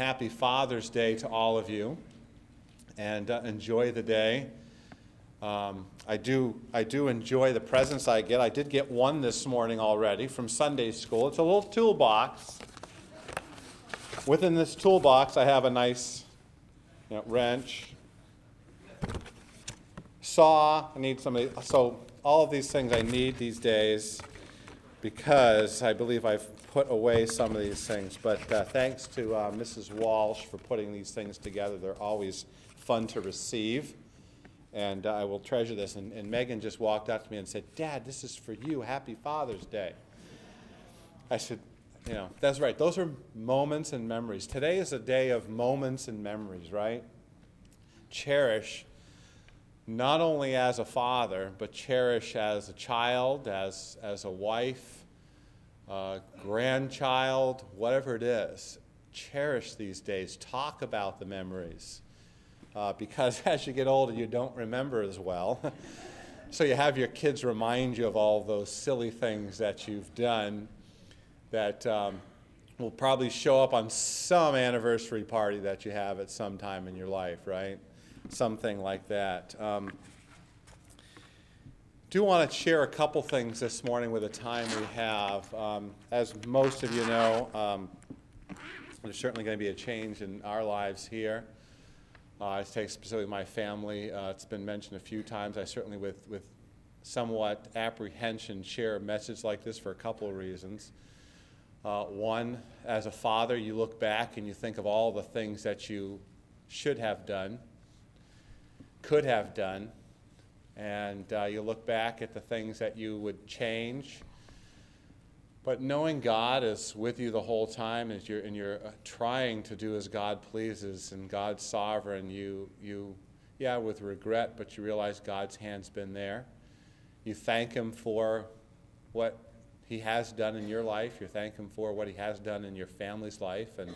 Happy Father's Day to all of you, and uh, enjoy the day. Um, I do, I do enjoy the presents I get. I did get one this morning already from Sunday school. It's a little toolbox. Within this toolbox, I have a nice you know, wrench, saw. I need somebody. So all of these things I need these days because I believe I've put away some of these things. But uh, thanks to uh, Mrs. Walsh for putting these things together. They're always fun to receive. And uh, I will treasure this. And, and Megan just walked up to me and said, Dad, this is for you. Happy Father's Day. I said, you know, that's right. Those are moments and memories. Today is a day of moments and memories, right? Cherish not only as a father, but cherish as a child, as, as a wife, uh, grandchild, whatever it is, cherish these days. Talk about the memories. Uh, because as you get older, you don't remember as well. so you have your kids remind you of all those silly things that you've done that um, will probably show up on some anniversary party that you have at some time in your life, right? Something like that. Um, do want to share a couple things this morning with the time we have. Um, as most of you know, um, there's certainly going to be a change in our lives here. Uh, I take specifically my family. Uh, it's been mentioned a few times. I certainly, with, with somewhat apprehension, share a message like this for a couple of reasons. Uh, one, as a father, you look back and you think of all the things that you should have done, could have done, and uh, you look back at the things that you would change. But knowing God is with you the whole time, as you're, and you're uh, trying to do as God pleases and God's sovereign, you, you, yeah, with regret, but you realize God's hand's been there. You thank Him for what He has done in your life. You thank Him for what He has done in your family's life. And,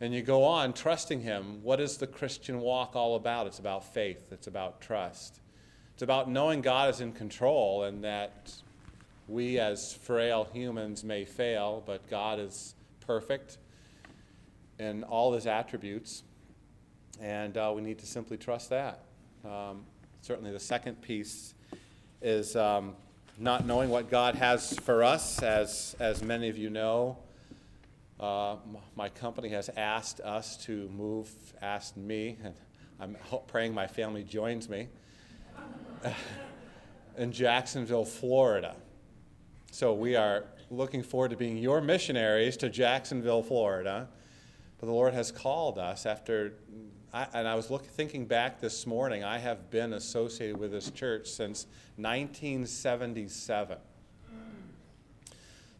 and you go on trusting Him. What is the Christian walk all about? It's about faith, it's about trust. It's about knowing God is in control and that we as frail humans may fail, but God is perfect in all his attributes. And uh, we need to simply trust that. Um, certainly, the second piece is um, not knowing what God has for us. As, as many of you know, uh, my company has asked us to move, asked me, and I'm praying my family joins me in Jacksonville, Florida. So we are looking forward to being your missionaries to Jacksonville, Florida. But the Lord has called us after, I, and I was look, thinking back this morning, I have been associated with this church since 1977.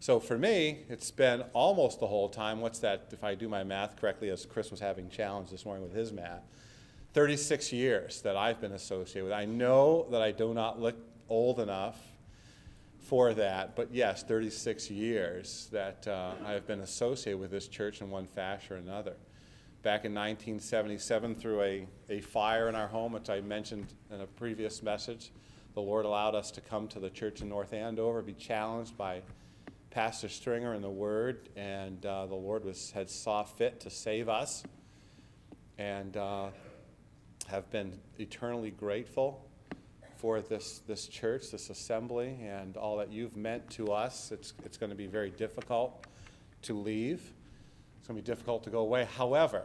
So for me, it's been almost the whole time. What's that, if I do my math correctly, as Chris was having challenge this morning with his math? 36 years that I've been associated with. I know that I do not look old enough for that, but yes, 36 years that uh, I have been associated with this church in one fashion or another. Back in 1977, through a, a fire in our home, which I mentioned in a previous message, the Lord allowed us to come to the church in North Andover, be challenged by Pastor Stringer in the Word, and uh, the Lord was, had saw fit to save us. And uh, have been eternally grateful for this, this church, this assembly, and all that you've meant to us. It's, it's going to be very difficult to leave. It's going to be difficult to go away. However,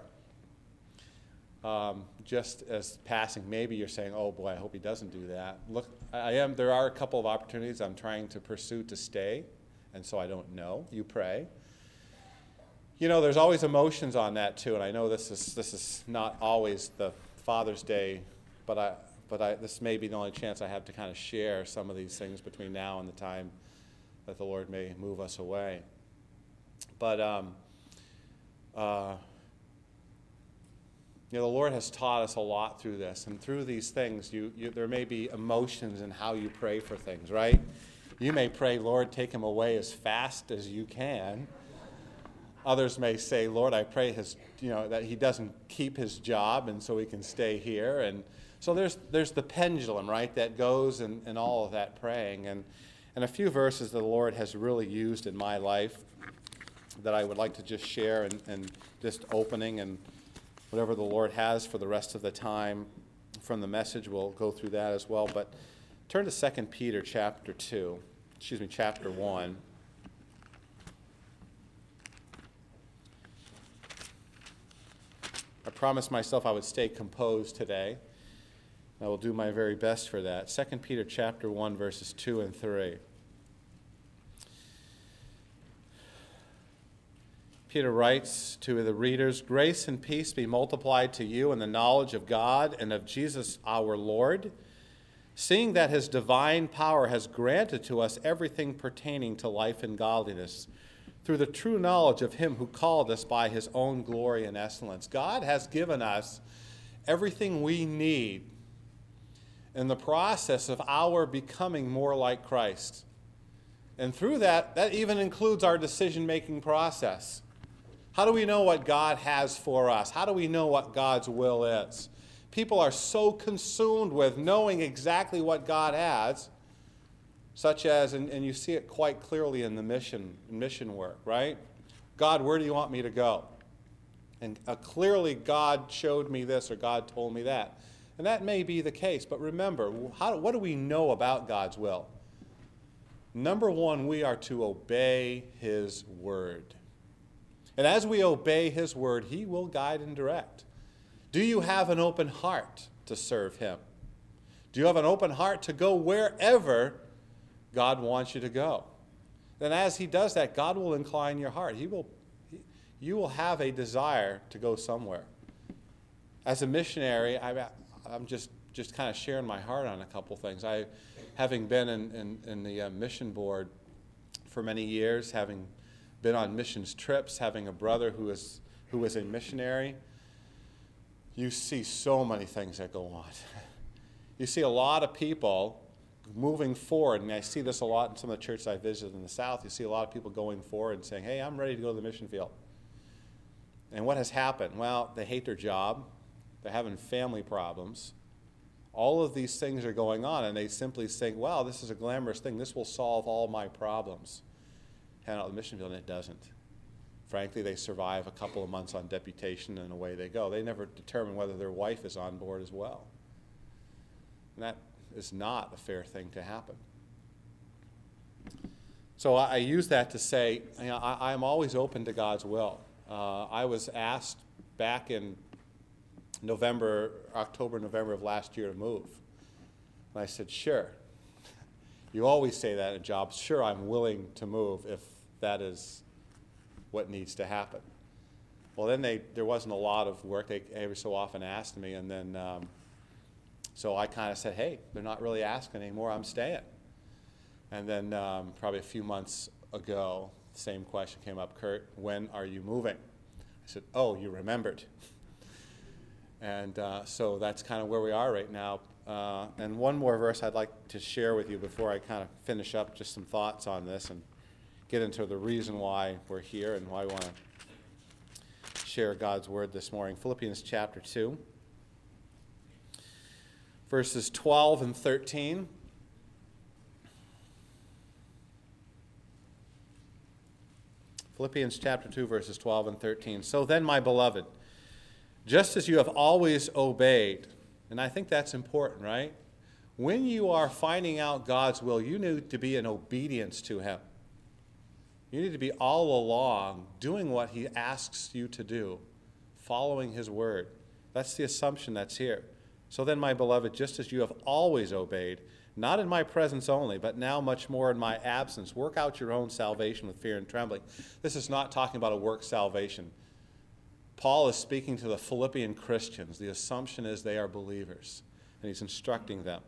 um, just as passing, maybe you're saying, "Oh boy, I hope he doesn't do that." Look, I am. There are a couple of opportunities I'm trying to pursue to stay, and so I don't know. You pray. You know, there's always emotions on that too, and I know this is this is not always the Father's Day, but I, but I, this may be the only chance I have to kind of share some of these things between now and the time that the Lord may move us away. But um, uh, you know, the Lord has taught us a lot through this, and through these things, you, you, there may be emotions in how you pray for things, right? You may pray, Lord, take him away as fast as you can. Others may say, Lord, I pray his, you know, that he doesn't keep his job and so he can stay here. And so there's, there's the pendulum, right, that goes in, in all of that praying. And, and a few verses that the Lord has really used in my life. that I would like to just share and, and just opening and whatever the Lord has for the rest of the time from the message, we'll go through that as well. But turn to 2 Peter chapter 2, excuse me, chapter 1. I promised myself I would stay composed today. I will do my very best for that. 2 Peter chapter 1 verses 2 and 3. Peter writes to the readers Grace and peace be multiplied to you in the knowledge of God and of Jesus our Lord, seeing that his divine power has granted to us everything pertaining to life and godliness through the true knowledge of him who called us by his own glory and excellence. God has given us everything we need in the process of our becoming more like Christ. And through that, that even includes our decision making process. How do we know what God has for us? How do we know what God's will is? People are so consumed with knowing exactly what God has, such as, and, and you see it quite clearly in the mission, mission work, right? God, where do you want me to go? And uh, clearly, God showed me this or God told me that. And that may be the case, but remember, how, what do we know about God's will? Number one, we are to obey His word. And as we obey His word, He will guide and direct. Do you have an open heart to serve Him? Do you have an open heart to go wherever God wants you to go? Then, as He does that, God will incline your heart. He will, you will have a desire to go somewhere. As a missionary, I, I'm just, just kind of sharing my heart on a couple things. I, having been in, in, in the uh, mission board for many years, having been on missions trips, having a brother who is, who is a missionary, you see so many things that go on. You see a lot of people moving forward, and I see this a lot in some of the churches I visited in the South. You see a lot of people going forward and saying, Hey, I'm ready to go to the mission field. And what has happened? Well, they hate their job, they're having family problems. All of these things are going on, and they simply think, Wow, this is a glamorous thing. This will solve all my problems hand out the mission field, and it doesn't. Frankly, they survive a couple of months on deputation and away they go. They never determine whether their wife is on board as well. And that is not a fair thing to happen. So I, I use that to say you know, I, am always open to God's will. Uh, I was asked back in November, October, November of last year to move. And I said, sure. You always say that in jobs. Sure, I'm willing to move if that is what needs to happen. Well, then they, there wasn't a lot of work. They every so often asked me, and then um, so I kind of said, "Hey, they're not really asking anymore. I'm staying." And then um, probably a few months ago, the same question came up. Kurt, when are you moving? I said, "Oh, you remembered." and uh, so that's kind of where we are right now. Uh, and one more verse I'd like to share with you before I kind of finish up just some thoughts on this and get into the reason why we're here and why we want to share God's word this morning. Philippians chapter 2, verses 12 and 13. Philippians chapter 2, verses 12 and 13. So then, my beloved, just as you have always obeyed, and I think that's important, right? When you are finding out God's will, you need to be in obedience to Him. You need to be all along doing what He asks you to do, following His word. That's the assumption that's here. So then, my beloved, just as you have always obeyed, not in my presence only, but now much more in my absence, work out your own salvation with fear and trembling. This is not talking about a work salvation. Paul is speaking to the Philippian Christians. The assumption is they are believers, and he's instructing them.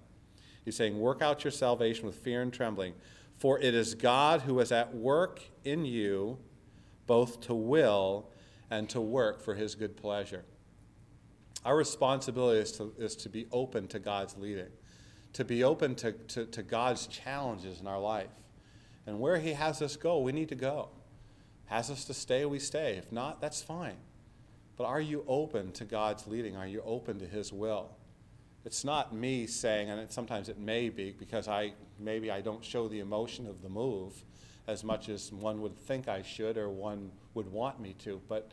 He's saying, Work out your salvation with fear and trembling, for it is God who is at work in you, both to will and to work for his good pleasure. Our responsibility is to, is to be open to God's leading, to be open to, to, to God's challenges in our life. And where he has us go, we need to go. Has us to stay, we stay. If not, that's fine. But are you open to God's leading? Are you open to his will? It's not me saying, and sometimes it may be because I maybe I don't show the emotion of the move, as much as one would think I should or one would want me to. But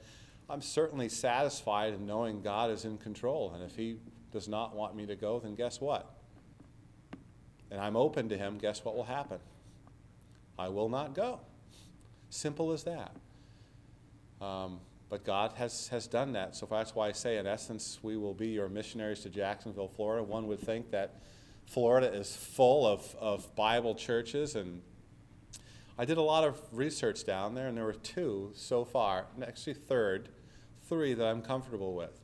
I'm certainly satisfied in knowing God is in control. And if He does not want me to go, then guess what? And I'm open to Him, guess what will happen? I will not go. Simple as that. Um, but God has, has done that. So that's why I say, in essence, we will be your missionaries to Jacksonville, Florida. One would think that Florida is full of, of Bible churches. And I did a lot of research down there, and there were two so far, actually, third, three that I'm comfortable with.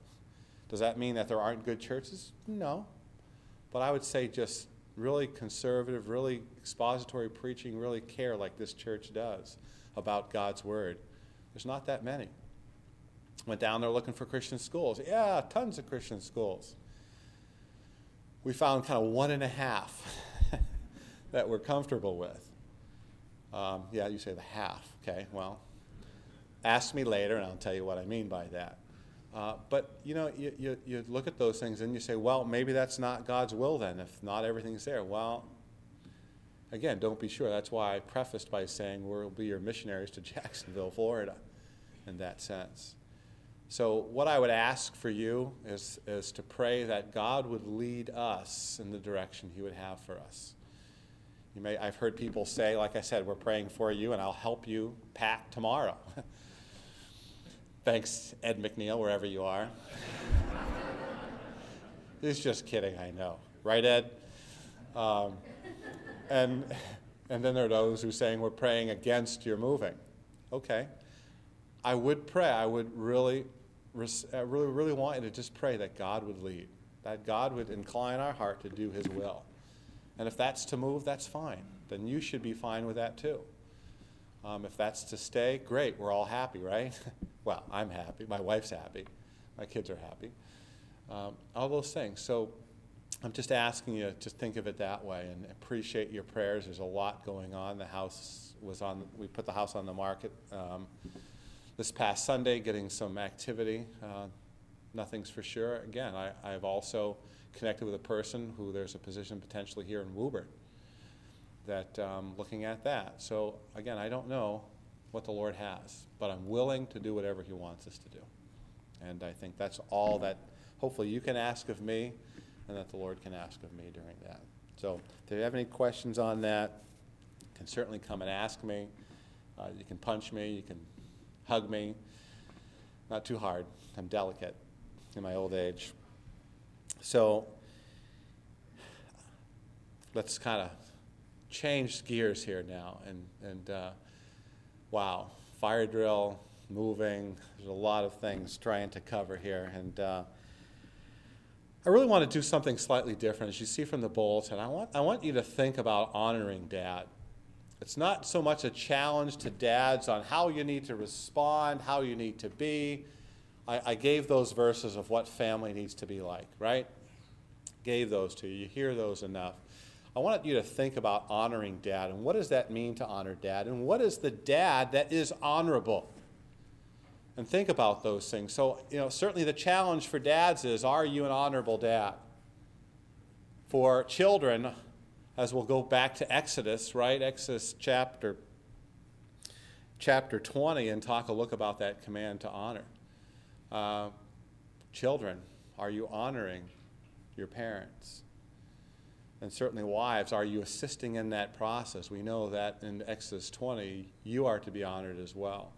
Does that mean that there aren't good churches? No. But I would say just really conservative, really expository preaching, really care like this church does about God's Word. There's not that many. Went down there looking for Christian schools. Yeah, tons of Christian schools. We found kind of one and a half that we're comfortable with. Um, yeah, you say the half. Okay, well, ask me later and I'll tell you what I mean by that. Uh, but you know, you, you, you look at those things and you say, well, maybe that's not God's will then, if not everything's there. Well, again, don't be sure. That's why I prefaced by saying we'll be your missionaries to Jacksonville, Florida, in that sense. So, what I would ask for you is, is to pray that God would lead us in the direction He would have for us. You may, I've heard people say, like I said, we're praying for you and I'll help you pack tomorrow. Thanks, Ed McNeil, wherever you are. He's just kidding, I know. Right, Ed? Um, and, and then there are those who are saying we're praying against your moving. Okay. I would pray, I would really, really, really want you to just pray that God would lead, that God would incline our heart to do His will. And if that's to move, that's fine. Then you should be fine with that too. Um, if that's to stay, great. We're all happy, right? well, I'm happy. My wife's happy. My kids are happy. Um, all those things. So I'm just asking you to think of it that way and appreciate your prayers. There's a lot going on. The house was on, we put the house on the market um, this past Sunday, getting some activity. Uh, nothing's for sure. Again, I, I've also connected with a person who there's a position potentially here in Woburn that um, looking at that. So again, I don't know what the Lord has, but I'm willing to do whatever He wants us to do. And I think that's all that hopefully you can ask of me and that the Lord can ask of me during that. So if you have any questions on that, you can certainly come and ask me. Uh, you can punch me, you can hug me. Not too hard. I'm delicate in my old age. So let's kind of change gears here now. And, and uh, wow, fire drill, moving, there's a lot of things trying to cover here. And uh, I really want to do something slightly different. As you see from the bulletin, I want, I want you to think about honoring dad. It's not so much a challenge to dads on how you need to respond, how you need to be. I, I gave those verses of what family needs to be like, right? Gave those to you. You hear those enough. I want you to think about honoring dad and what does that mean to honor dad and what is the dad that is honorable? And think about those things. So, you know, certainly the challenge for dads is are you an honorable dad? For children, as we'll go back to Exodus, right? Exodus chapter chapter 20 and talk a look about that command to honor. Uh, children, are you honoring your parents? and certainly wives, are you assisting in that process? We know that in Exodus 20, you are to be honored as well.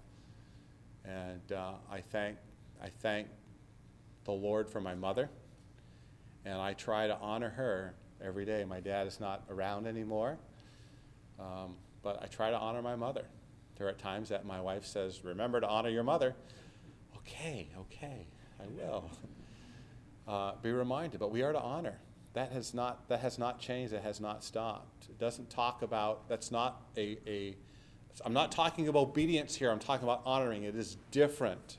And uh, I thank I thank the Lord for my mother, and I try to honor her every day. My dad is not around anymore, um, but I try to honor my mother. There are times that my wife says, "Remember to honor your mother." Okay, okay, I will. Uh, be reminded, but we are to honor. That has not that has not changed. That has not stopped. It doesn't talk about that's not a, a i'm not talking about obedience here. I'm talking about honoring. It is different.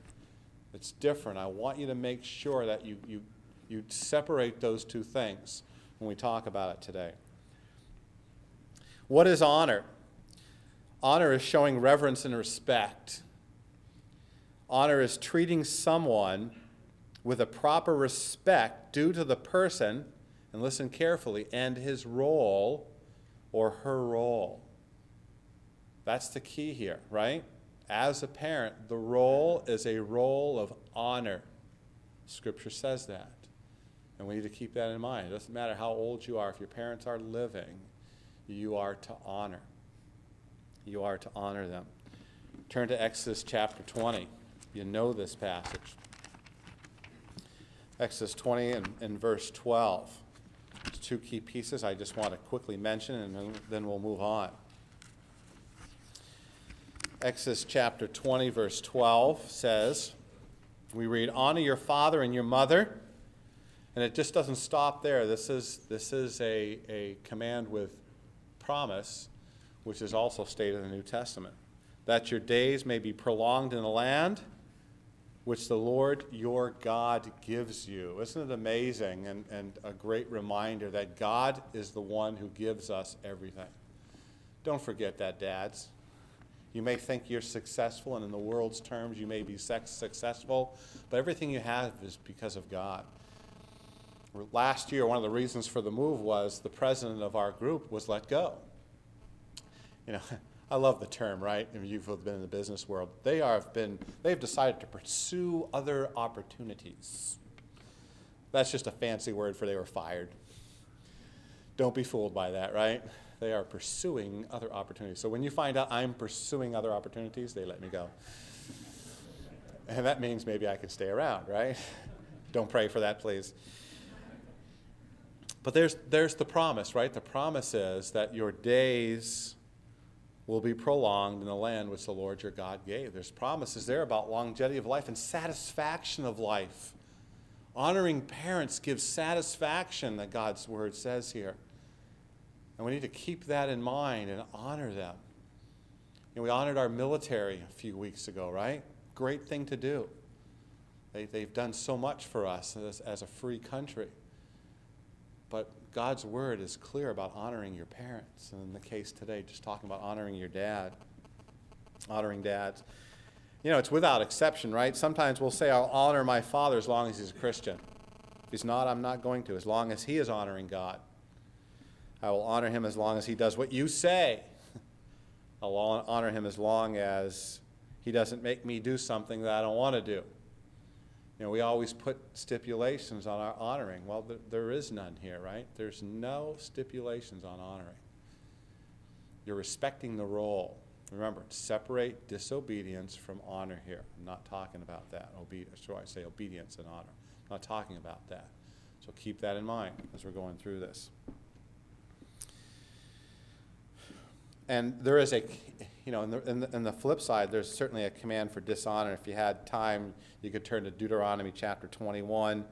It's different. I want you to make sure that you you you separate those two things when we talk about it today what is honor honor is showing reverence and respect honor is treating someone with a proper respect due to the person and listen carefully, and his role or her role. That's the key here, right? As a parent, the role is a role of honor. Scripture says that. And we need to keep that in mind. It doesn't matter how old you are, if your parents are living, you are to honor. You are to honor them. Turn to Exodus chapter 20. You know this passage. Exodus 20 and, and verse 12. There's two key pieces I just want to quickly mention, and then we'll move on. Exodus chapter 20, verse 12 says, We read, Honor your father and your mother. And it just doesn't stop there. This is, this is a, a command with promise, which is also stated in the New Testament. That your days may be prolonged in the land which the Lord your God gives you. Isn't it amazing and, and a great reminder that God is the one who gives us everything? Don't forget that, dads. You may think you're successful, and in the world's terms, you may be sex successful, but everything you have is because of God. Last year, one of the reasons for the move was the president of our group was let go. You know, I love the term, right? If you've been in the business world, they have been, they've decided to pursue other opportunities. That's just a fancy word for they were fired. Don't be fooled by that, right? They are pursuing other opportunities. So when you find out I'm pursuing other opportunities, they let me go. And that means maybe I could stay around, right? Don't pray for that, please. But there's, there's the promise, right? The promise is that your days will be prolonged in the land which the Lord your God gave. There's promises there about longevity of life and satisfaction of life. Honoring parents gives satisfaction, that God's word says here. And we need to keep that in mind and honor them. You know, we honored our military a few weeks ago, right? Great thing to do. They, they've done so much for us as, as a free country. But God's word is clear about honoring your parents. And in the case today, just talking about honoring your dad, honoring dads. You know, it's without exception, right? Sometimes we'll say, I'll honor my father as long as he's a Christian. If he's not, I'm not going to, as long as he is honoring God. I will honor him as long as he does what you say. I'll honor him as long as he doesn't make me do something that I don't want to do. Know, we always put stipulations on our honoring. Well, th- there is none here, right? There's no stipulations on honoring. You're respecting the role. Remember, separate disobedience from honor here. I'm not talking about that. Obe- so I say obedience and honor. I'm not talking about that. So keep that in mind as we're going through this. And there is a, you know, in the, in the, in the flip side, there's certainly a command for dishonor. If you had time, you could turn to Deuteronomy chapter 21,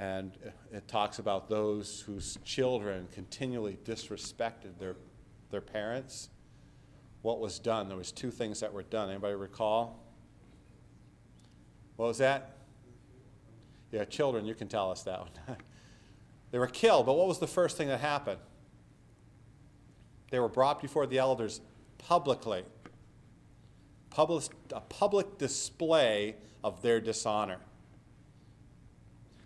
and it talks about those whose children continually disrespected their, their parents. What was done? There was two things that were done. Anybody recall? What was that? Yeah, children, you can tell us that one. they were killed, but what was the first thing that happened? They were brought before the elders publicly. Public, a public display of their dishonor.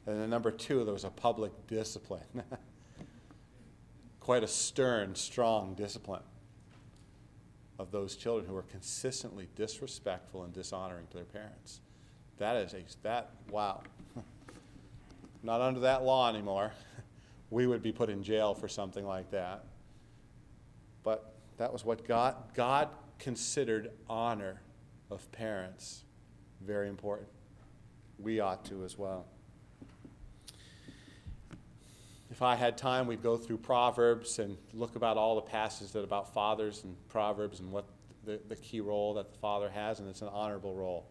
And then number two, there was a public discipline. Quite a stern, strong discipline of those children who were consistently disrespectful and dishonoring to their parents. That is a, that, wow. Not under that law anymore. We would be put in jail for something like that. That was what God, God considered honor of parents very important. We ought to as well. If I had time, we'd go through Proverbs and look about all the passages that about fathers and Proverbs and what the, the key role that the father has, and it's an honorable role.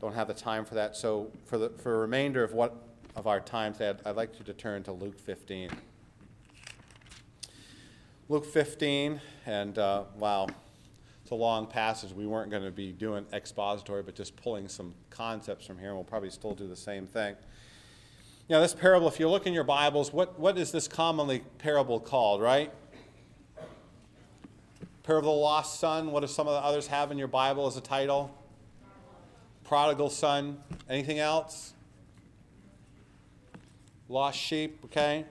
Don't have the time for that. So for the for a remainder of what of our time today, I'd, I'd like you to turn to Luke 15. Luke 15, and uh, wow, it's a long passage. We weren't going to be doing expository, but just pulling some concepts from here, and we'll probably still do the same thing. Now, this parable, if you look in your Bibles, what, what is this commonly parable called, right? Parable of the Lost Son. What do some of the others have in your Bible as a title? Prodigal Son. Anything else? Lost sheep, okay?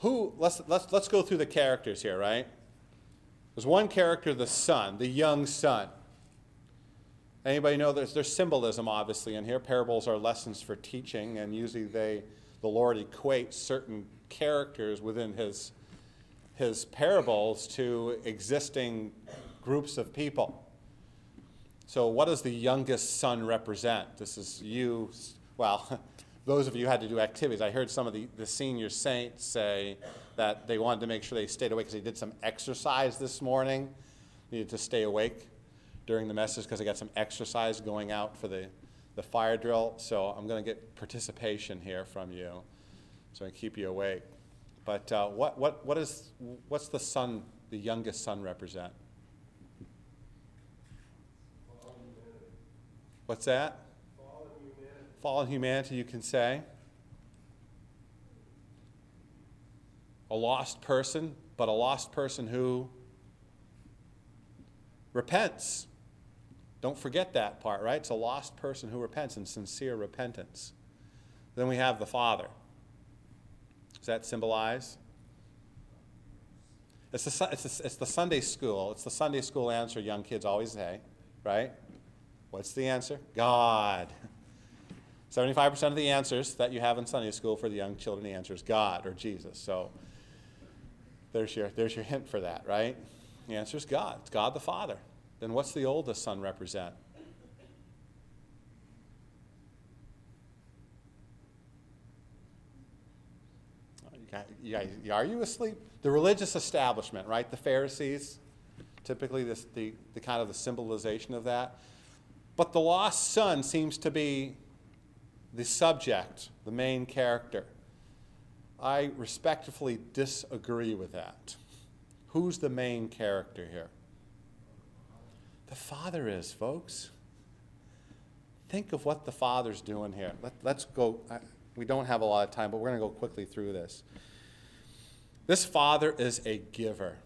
Who let's let's let's go through the characters here, right? There's one character, the son, the young son. Anybody know there's, there's symbolism obviously in here. Parables are lessons for teaching, and usually they, the Lord equates certain characters within his, his parables to existing groups of people. So, what does the youngest son represent? This is you, well, those of you who had to do activities. I heard some of the, the senior saints say that they wanted to make sure they stayed awake because they did some exercise this morning, needed to stay awake during the message because they got some exercise going out for the, the fire drill. So, I'm going to get participation here from you so I can keep you awake. But uh, what, what, what is, what's the son, the youngest son represent? What's that? Fallen humanity. You can say. A lost person, but a lost person who repents. Don't forget that part, right? It's a lost person who repents in sincere repentance. Then we have the Father. Does that symbolize? It's the, it's, the, it's the Sunday school. It's the Sunday school answer young kids always say, right? What's the answer? God. 75% of the answers that you have in Sunday school for the young children, the answer is God or Jesus. So there's your, there's your hint for that, right? The answer is God. It's God the Father. Then what's the oldest son represent? Are you asleep? The religious establishment, right? The Pharisees, typically this, the, the kind of the symbolization of that. But the lost son seems to be the subject, the main character. I respectfully disagree with that. Who's the main character here? The father is, folks. Think of what the father's doing here. Let, us go. I, we don't have a lot of time, but we're going to go quickly through this. This father is a giver.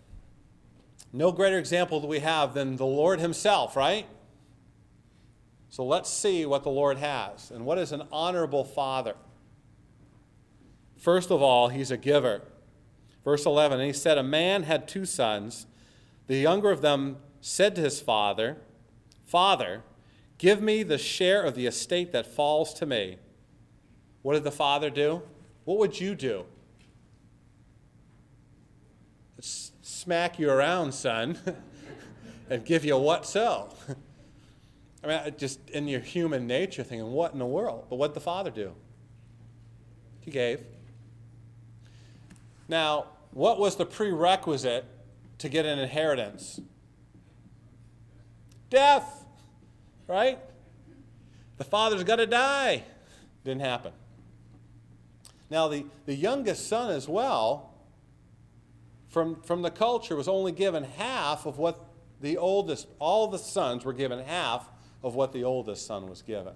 No greater example do we have than the Lord Himself, right? So let's see what the Lord has. And what is an honorable father? First of all, he's a giver. Verse 11, and he said, A man had two sons. The younger of them said to his father, Father, give me the share of the estate that falls to me. What did the father do? What would you do? Smack you around, son, and give you what so? I mean, just in your human nature thinking, what in the world? But what did the father do? He gave. Now, what was the prerequisite to get an inheritance? Death, right? The father's got to die. Didn't happen. Now, the, the youngest son as well, from, from the culture, was only given half of what the oldest, all the sons were given half of what the oldest son was given.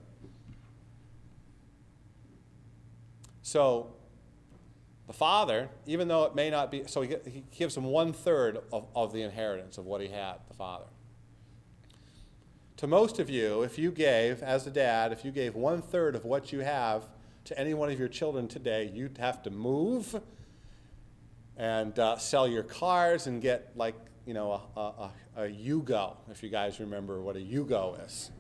So, the father, even though it may not be, so he, he gives him one third of, of the inheritance of what he had, the father. To most of you, if you gave, as a dad, if you gave one third of what you have to any one of your children today, you'd have to move and uh, sell your cars and get like, you know, a, a, a Yugo, if you guys remember what a Yugo is.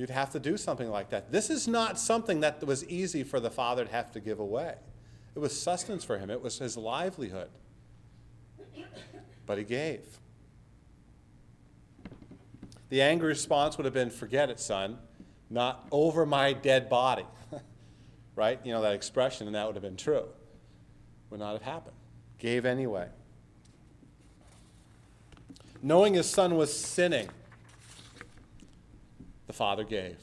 You'd have to do something like that. This is not something that was easy for the father to have to give away. It was sustenance for him, it was his livelihood. But he gave. The angry response would have been, Forget it, son not over my dead body. right? You know that expression, and that would have been true. Would not have happened. Gave anyway. Knowing his son was sinning, the father gave.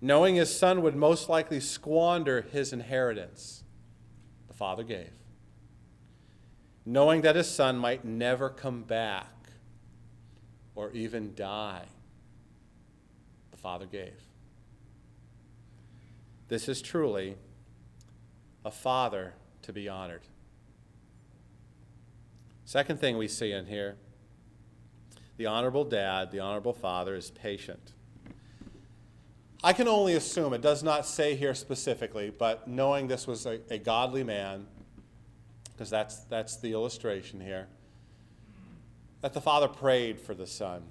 Knowing his son would most likely squander his inheritance, the father gave. Knowing that his son might never come back or even die, the Father gave. This is truly a father to be honored. Second thing we see in here the honorable dad, the honorable father, is patient. I can only assume, it does not say here specifically, but knowing this was a, a godly man because that's, that's the illustration here, that the Father prayed for the Son.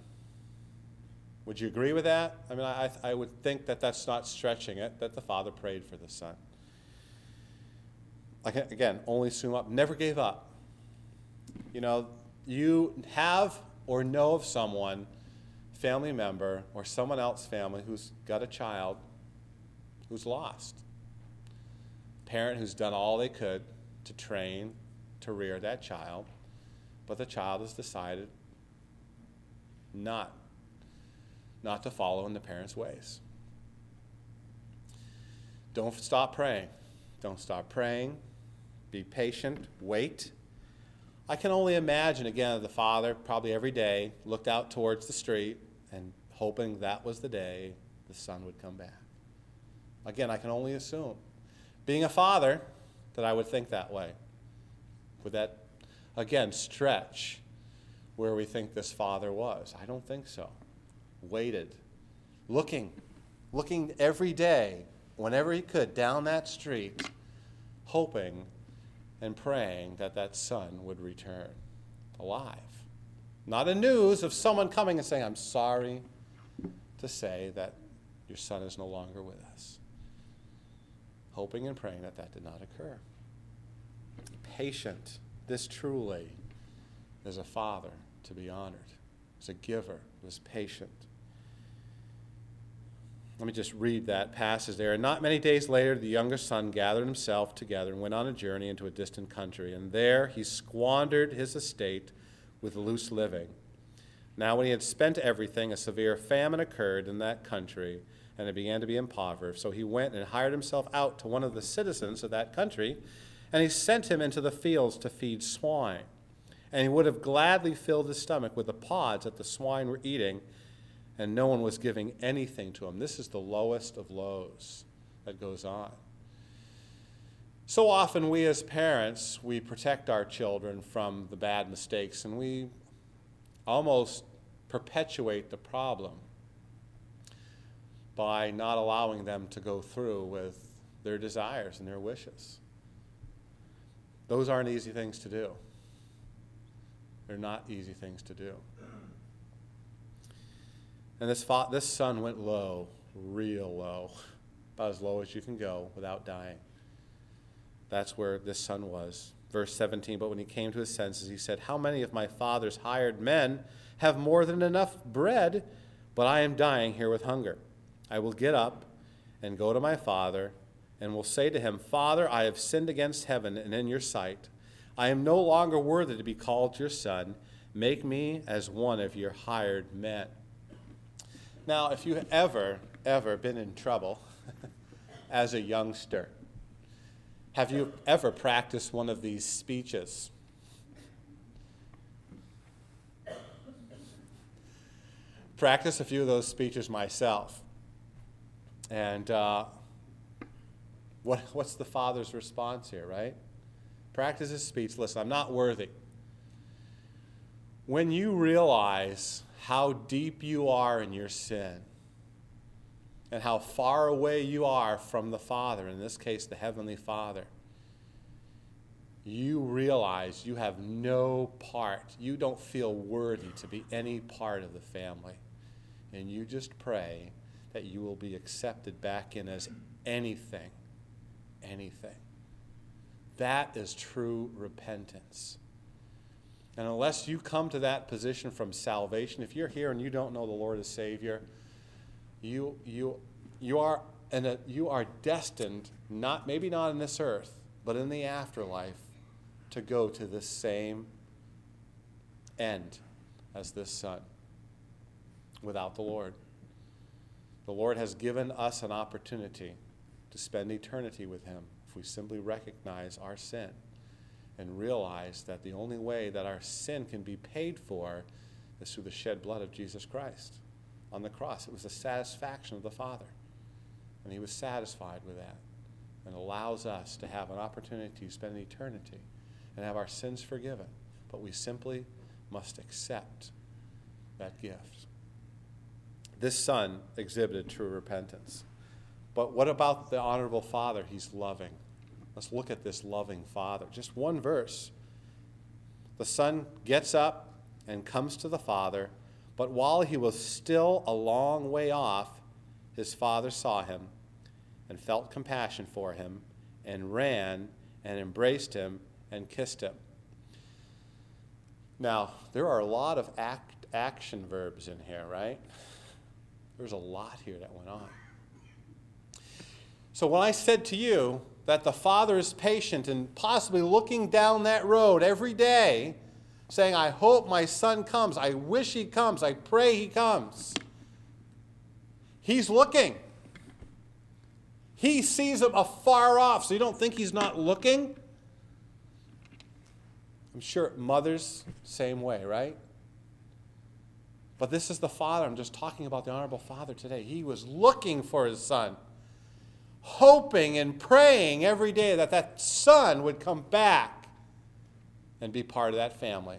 Would you agree with that? I mean, I, I would think that that's not stretching it, that the Father prayed for the Son. Like, again, only assume up, never gave up. You know, you have or know of someone, family member, or someone else family who's got a child who's lost. Parent who's done all they could to train, to rear that child, but the child has decided not, not to follow in the parent's ways. Don't stop praying. Don't stop praying. Be patient. Wait. I can only imagine, again, the father probably every day looked out towards the street and hoping that was the day the son would come back. Again, I can only assume. Being a father, that I would think that way. Would that, again, stretch where we think this father was? I don't think so. Waited, looking, looking every day, whenever he could, down that street, hoping and praying that that son would return alive. Not a news of someone coming and saying, I'm sorry to say that your son is no longer with us. Hoping and praying that that did not occur. Patient. This truly is a father to be honored. As a giver, was patient. Let me just read that passage there. And not many days later, the younger son gathered himself together and went on a journey into a distant country. And there he squandered his estate with loose living. Now, when he had spent everything, a severe famine occurred in that country, and it began to be impoverished. So he went and hired himself out to one of the citizens of that country, and he sent him into the fields to feed swine. And he would have gladly filled his stomach with the pods that the swine were eating and no one was giving anything to him. This is the lowest of lows that goes on. So often, we as parents, we protect our children from the bad mistakes and we almost perpetuate the problem by not allowing them to go through with their desires and their wishes. Those aren't easy things to do. They're not easy things to do. And this, fa- this son went low, real low, about as low as you can go without dying. That's where this son was. Verse 17 But when he came to his senses, he said, How many of my father's hired men have more than enough bread, but I am dying here with hunger? I will get up and go to my father, and will say to him, Father, I have sinned against heaven and in your sight. I am no longer worthy to be called your son. Make me as one of your hired men. Now, if you've ever, ever been in trouble as a youngster, have you ever practiced one of these speeches? Practice a few of those speeches myself. And uh, what, what's the father's response here, right? Practice his speech. Listen, I'm not worthy. When you realize how deep you are in your sin and how far away you are from the Father, in this case, the Heavenly Father, you realize you have no part. You don't feel worthy to be any part of the family. And you just pray that you will be accepted back in as anything. Anything. That is true repentance. And unless you come to that position from salvation, if you're here and you don't know the Lord as Savior, you, you, you, are, and you are destined, not, maybe not in this earth, but in the afterlife, to go to the same end as this son without the Lord. The Lord has given us an opportunity to spend eternity with Him if we simply recognize our sin and realize that the only way that our sin can be paid for is through the shed blood of Jesus Christ on the cross. It was the satisfaction of the Father. And He was satisfied with that and allows us to have an opportunity to spend eternity and have our sins forgiven. But we simply must accept that gift. This son exhibited true repentance. But what about the honorable father? He's loving. Let's look at this loving father. Just one verse. The son gets up and comes to the father, but while he was still a long way off, his father saw him and felt compassion for him and ran and embraced him and kissed him. Now, there are a lot of act, action verbs in here, right? There's a lot here that went on. So when I said to you that the father is patient and possibly looking down that road every day, saying, I hope my son comes, I wish he comes, I pray he comes, he's looking. He sees him afar off, so you don't think he's not looking? I'm sure mothers, same way, right? But this is the father. I'm just talking about the honorable father today. He was looking for his son, hoping and praying every day that that son would come back and be part of that family.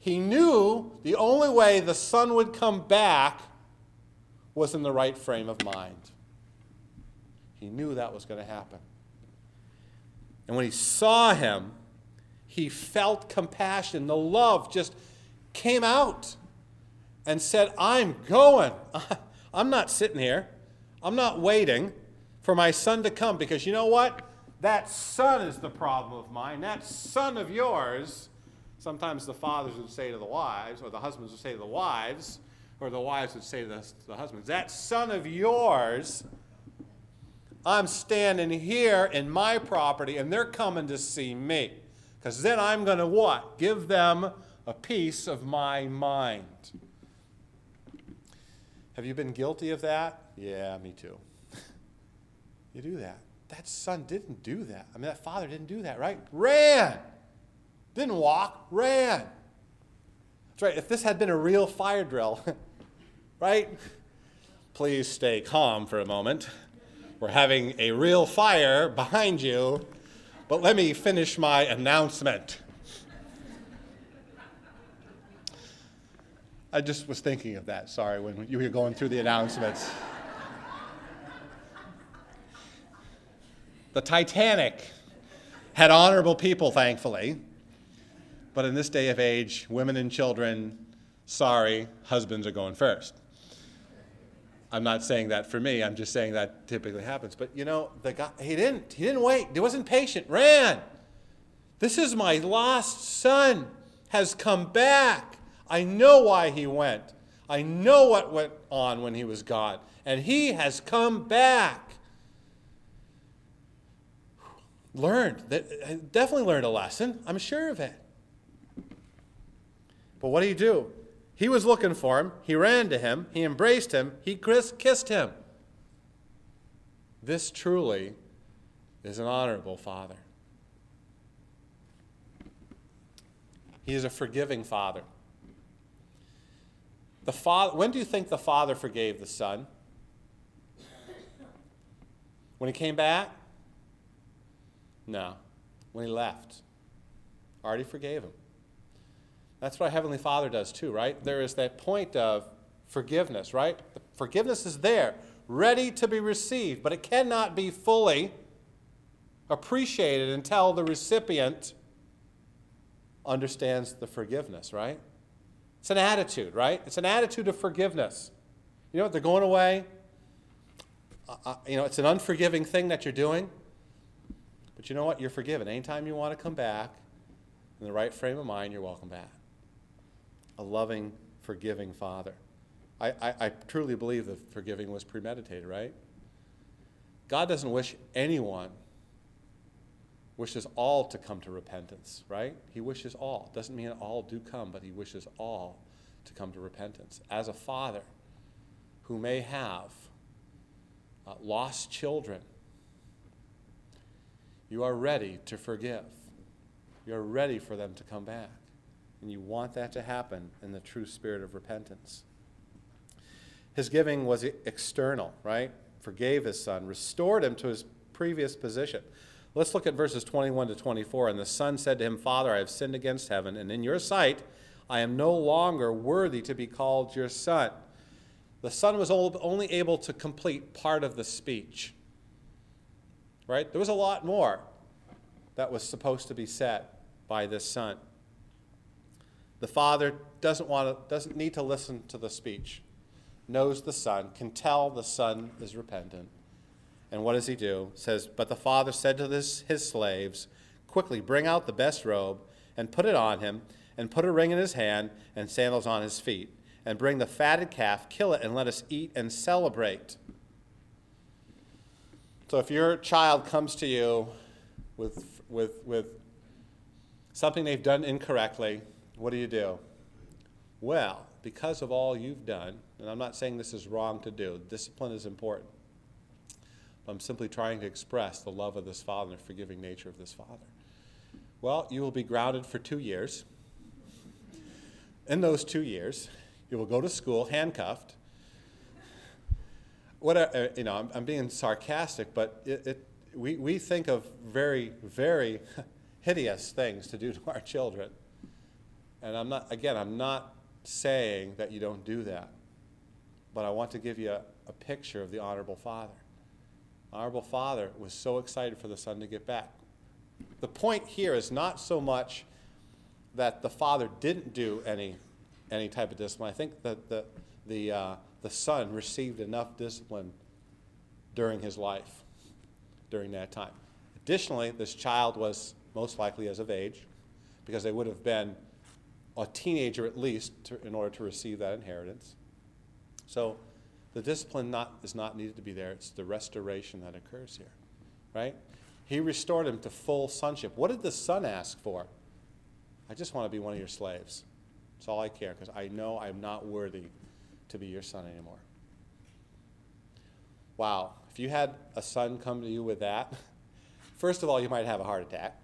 He knew the only way the son would come back was in the right frame of mind. He knew that was going to happen. And when he saw him, he felt compassion. The love just came out and said, I'm going. I'm not sitting here. I'm not waiting for my son to come because you know what? That son is the problem of mine. That son of yours. Sometimes the fathers would say to the wives, or the husbands would say to the wives, or the wives would say to the, the husbands, That son of yours, I'm standing here in my property and they're coming to see me. Because then I'm going to what? Give them a piece of my mind. Have you been guilty of that? Yeah, me too. you do that. That son didn't do that. I mean, that father didn't do that, right? Ran. Didn't walk, ran. That's right. If this had been a real fire drill, right? Please stay calm for a moment. We're having a real fire behind you but let me finish my announcement. I just was thinking of that, sorry, when you were going through the announcements. the Titanic had honorable people, thankfully. But in this day of age, women and children, sorry, husbands are going first. I'm not saying that for me. I'm just saying that typically happens. But you know, the guy he didn't. He didn't wait. He wasn't patient. Ran. This is my lost son has come back. I know why he went. I know what went on when he was gone. And he has come back. Learned that definitely learned a lesson. I'm sure of it. But what do you do? He was looking for him. He ran to him. He embraced him. He kissed him. This truly is an honorable father. He is a forgiving father. The father when do you think the father forgave the son? When he came back? No. When he left. Already forgave him. That's what our Heavenly Father does too, right? There is that point of forgiveness, right? The forgiveness is there, ready to be received, but it cannot be fully appreciated until the recipient understands the forgiveness, right? It's an attitude, right? It's an attitude of forgiveness. You know what? They're going away. Uh, you know, it's an unforgiving thing that you're doing. But you know what? You're forgiven. Anytime you want to come back in the right frame of mind, you're welcome back a loving, forgiving Father. I, I, I truly believe that forgiving was premeditated, right? God doesn't wish anyone wishes all to come to repentance, right? He wishes all. Doesn't mean all do come, but he wishes all to come to repentance. As a father who may have uh, lost children, you are ready to forgive. You're ready for them to come back. And you want that to happen in the true spirit of repentance. His giving was external, right? Forgave his son, restored him to his previous position. Let's look at verses 21 to 24. And the son said to him, Father, I have sinned against heaven, and in your sight I am no longer worthy to be called your son. The son was only able to complete part of the speech. right? There was a lot more that was supposed to be said by this son. The father doesn't, want to, doesn't need to listen to the speech, knows the son, can tell the son is repentant. And what does he do? says, But the father said to this, his slaves, Quickly bring out the best robe and put it on him, and put a ring in his hand and sandals on his feet. And bring the fatted calf, kill it, and let us eat and celebrate. So if your child comes to you with, with, with something they've done incorrectly, what do you do? Well, because of all you've done, and I'm not saying this is wrong to do, discipline is important. I'm simply trying to express the love of this father and the forgiving nature of this father. Well, you will be grounded for two years. In those two years, you will go to school handcuffed what uh, you know, I'm, I'm, being sarcastic, but it, it, we, we think of very, very hideous things to do to our children. And I'm not, again, I'm not saying that you don't do that, but I want to give you a, a picture of the Honorable Father. Honorable Father was so excited for the son to get back. The point here is not so much that the father didn't do any, any type of discipline. I think that the, the, uh, the son received enough discipline during his life, during that time. Additionally, this child was most likely as of age, because they would have been a teenager at least to, in order to receive that inheritance. So the discipline not, is not needed to be there, it's the restoration that occurs here, right? He restored him to full sonship. What did the son ask for? I just want to be one of your slaves. That's all I care, because I know I'm not worthy to be your son anymore. Wow, if you had a son come to you with that, first of all, you might have a heart attack,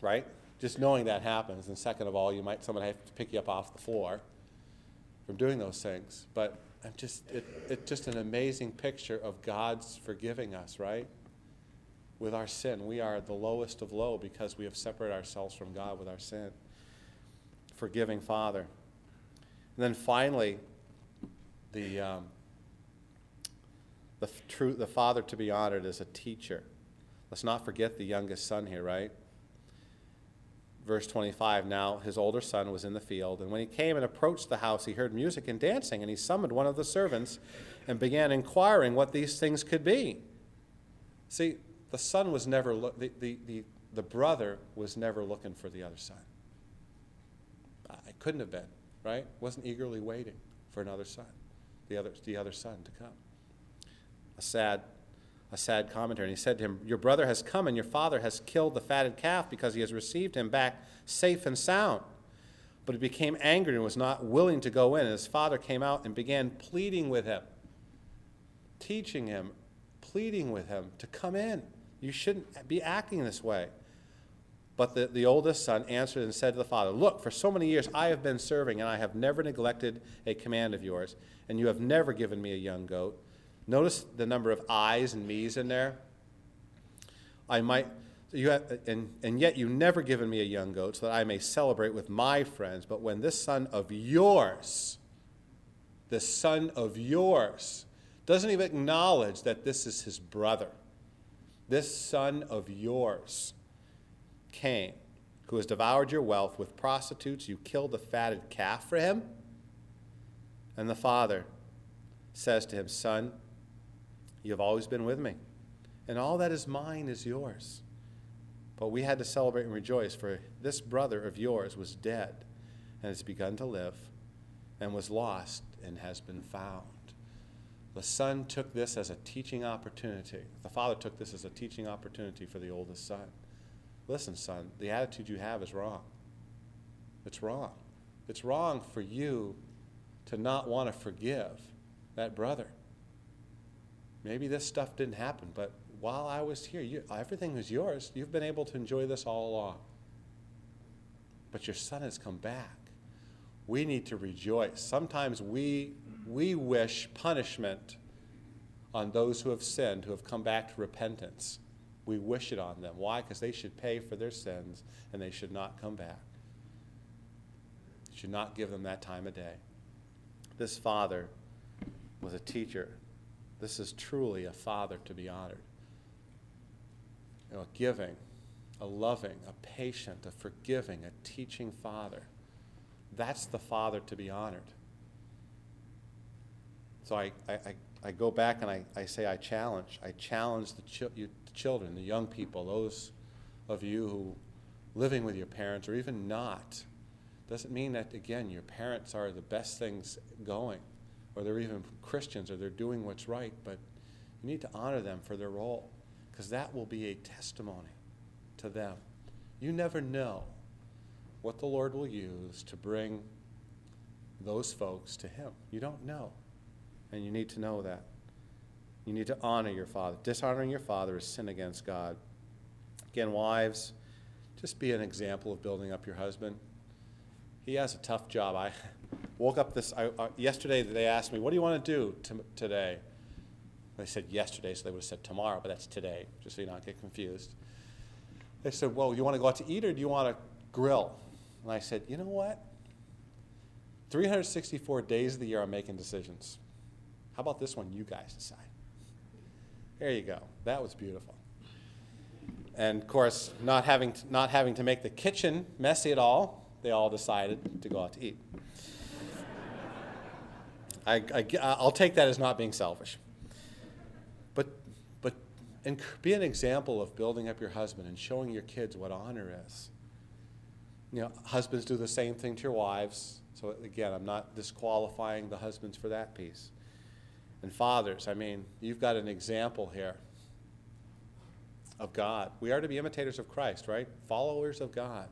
right? Just knowing that happens. And second of all, you might somebody have to pick you up off the floor from doing those things. But I'm just it, it's just an amazing picture of God's forgiving us, right? With our sin. We are the lowest of low because we have separated ourselves from God with our sin. Forgiving Father. And then finally, the, um, the, true, the father to be honored as a teacher. Let's not forget the youngest son here, right? Verse 25 Now his older son was in the field, and when he came and approached the house, he heard music and dancing, and he summoned one of the servants and began inquiring what these things could be. See, the son was never, lo- the, the, the, the brother was never looking for the other son. I couldn't have been, right? Wasn't eagerly waiting for another son the other, the other son to come. A sad, a sad commentary. And he said to him, Your brother has come, and your father has killed the fatted calf because he has received him back safe and sound. But he became angry and was not willing to go in. And his father came out and began pleading with him, teaching him, pleading with him to come in. You shouldn't be acting this way. But the, the oldest son answered and said to the father, Look, for so many years I have been serving, and I have never neglected a command of yours, and you have never given me a young goat. Notice the number of I's and me's in there. I might, you have, and, and yet you've never given me a young goat so that I may celebrate with my friends. But when this son of yours, this son of yours, doesn't even acknowledge that this is his brother, this son of yours, came, who has devoured your wealth with prostitutes, you killed the fatted calf for him? And the father says to him, Son, you have always been with me, and all that is mine is yours. But we had to celebrate and rejoice, for this brother of yours was dead and has begun to live, and was lost and has been found. The son took this as a teaching opportunity. The father took this as a teaching opportunity for the oldest son. Listen, son, the attitude you have is wrong. It's wrong. It's wrong for you to not want to forgive that brother. Maybe this stuff didn't happen, but while I was here, you, everything was yours. You've been able to enjoy this all along. But your son has come back. We need to rejoice. Sometimes we, we wish punishment on those who have sinned, who have come back to repentance. We wish it on them. Why? Because they should pay for their sins and they should not come back. Should not give them that time of day. This father was a teacher. This is truly a father to be honored. you know, a giving, a loving, a patient, a forgiving, a teaching father. That's the father to be honored. So I, I, I go back and I, I say I challenge. I challenge the, you, the children, the young people, those of you who living with your parents or even not. Doesn't mean that, again, your parents are the best things going or they're even Christians or they're doing what's right, but you need to honor them for their role because that will be a testimony to them. You never know what the Lord will use to bring those folks to Him. You don't know. And you need to know that. You need to honor your father. Dishonoring your father is sin against God. Again, wives, just be an example of building up your husband. He has a tough job. I woke up this I, uh, yesterday. They asked me, "What do you want to do to, today?" They said yesterday, so they would have said tomorrow, but that's today, just so you don't get confused. They said, "Well, you want to go out to eat, or do you want to grill?" And I said, "You know what? 364 days of the year, I'm making decisions. How about this one? You guys decide." There you go. That was beautiful. And of course, not having to, not having to make the kitchen messy at all, they all decided to go out to eat. I, will take that as not being selfish. But, but and be an example of building up your husband and showing your kids what honor is. You know, husbands do the same thing to your wives. So again, I'm not disqualifying the husbands for that piece. And fathers, I mean, you've got an example here of God. We are to be imitators of Christ, right? Followers of God.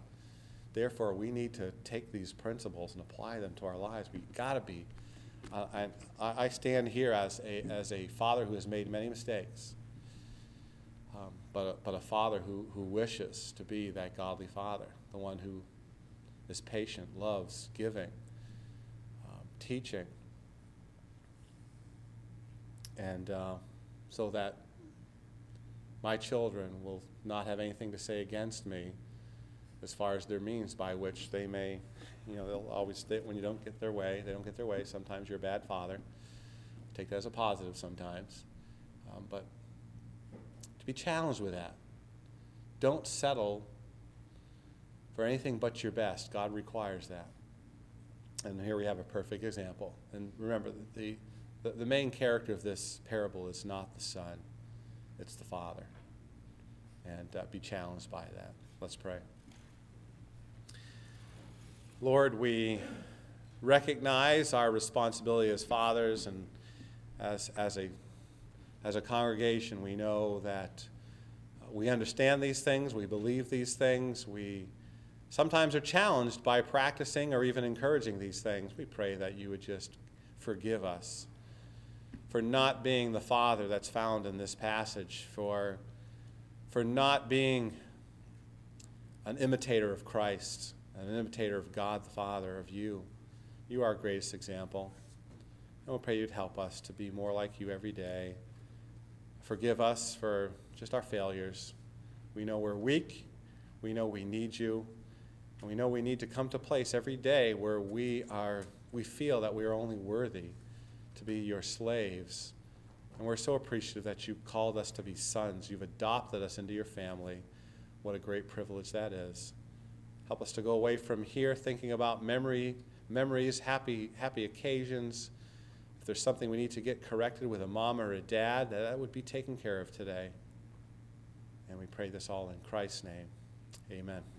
Therefore, we need to take these principles and apply them to our lives. We've got to be. Uh, and I stand here as a, as a father who has made many mistakes, um, but, a, but a father who, who wishes to be that godly father, the one who is patient, loves, giving, um, teaching. And uh, so that my children will not have anything to say against me as far as their means by which they may, you know, they'll always, they, when you don't get their way, they don't get their way. Sometimes you're a bad father. Take that as a positive sometimes. Um, but to be challenged with that. Don't settle for anything but your best. God requires that. And here we have a perfect example. And remember, the, the, the main character of this parable is not the son, it's the Father. And uh, be challenged by that. Let's pray. Lord, we recognize our responsibility as fathers and as, as, a, as a congregation. We know that we understand these things, we believe these things, we sometimes are challenged by practicing or even encouraging these things. We pray that you would just forgive us for not being the Father that's found in this passage, for, for not being an imitator of Christ, an imitator of God the Father, of you. You are our greatest example. And we'll pray you'd help us to be more like you every day. Forgive us for just our failures. We know we're weak. We know we need you. And we know we need to come to place every day where we are we feel that we are only worthy to be your slaves. And we're so appreciative that you've called us to be sons. You've adopted us into your family. What a great privilege that is. Help us to go away from here thinking about memory, memories, happy, happy occasions. If there's something we need to get corrected with a mom or a dad, that, that would be taken care of today. And we pray this all in Christ's name. Amen.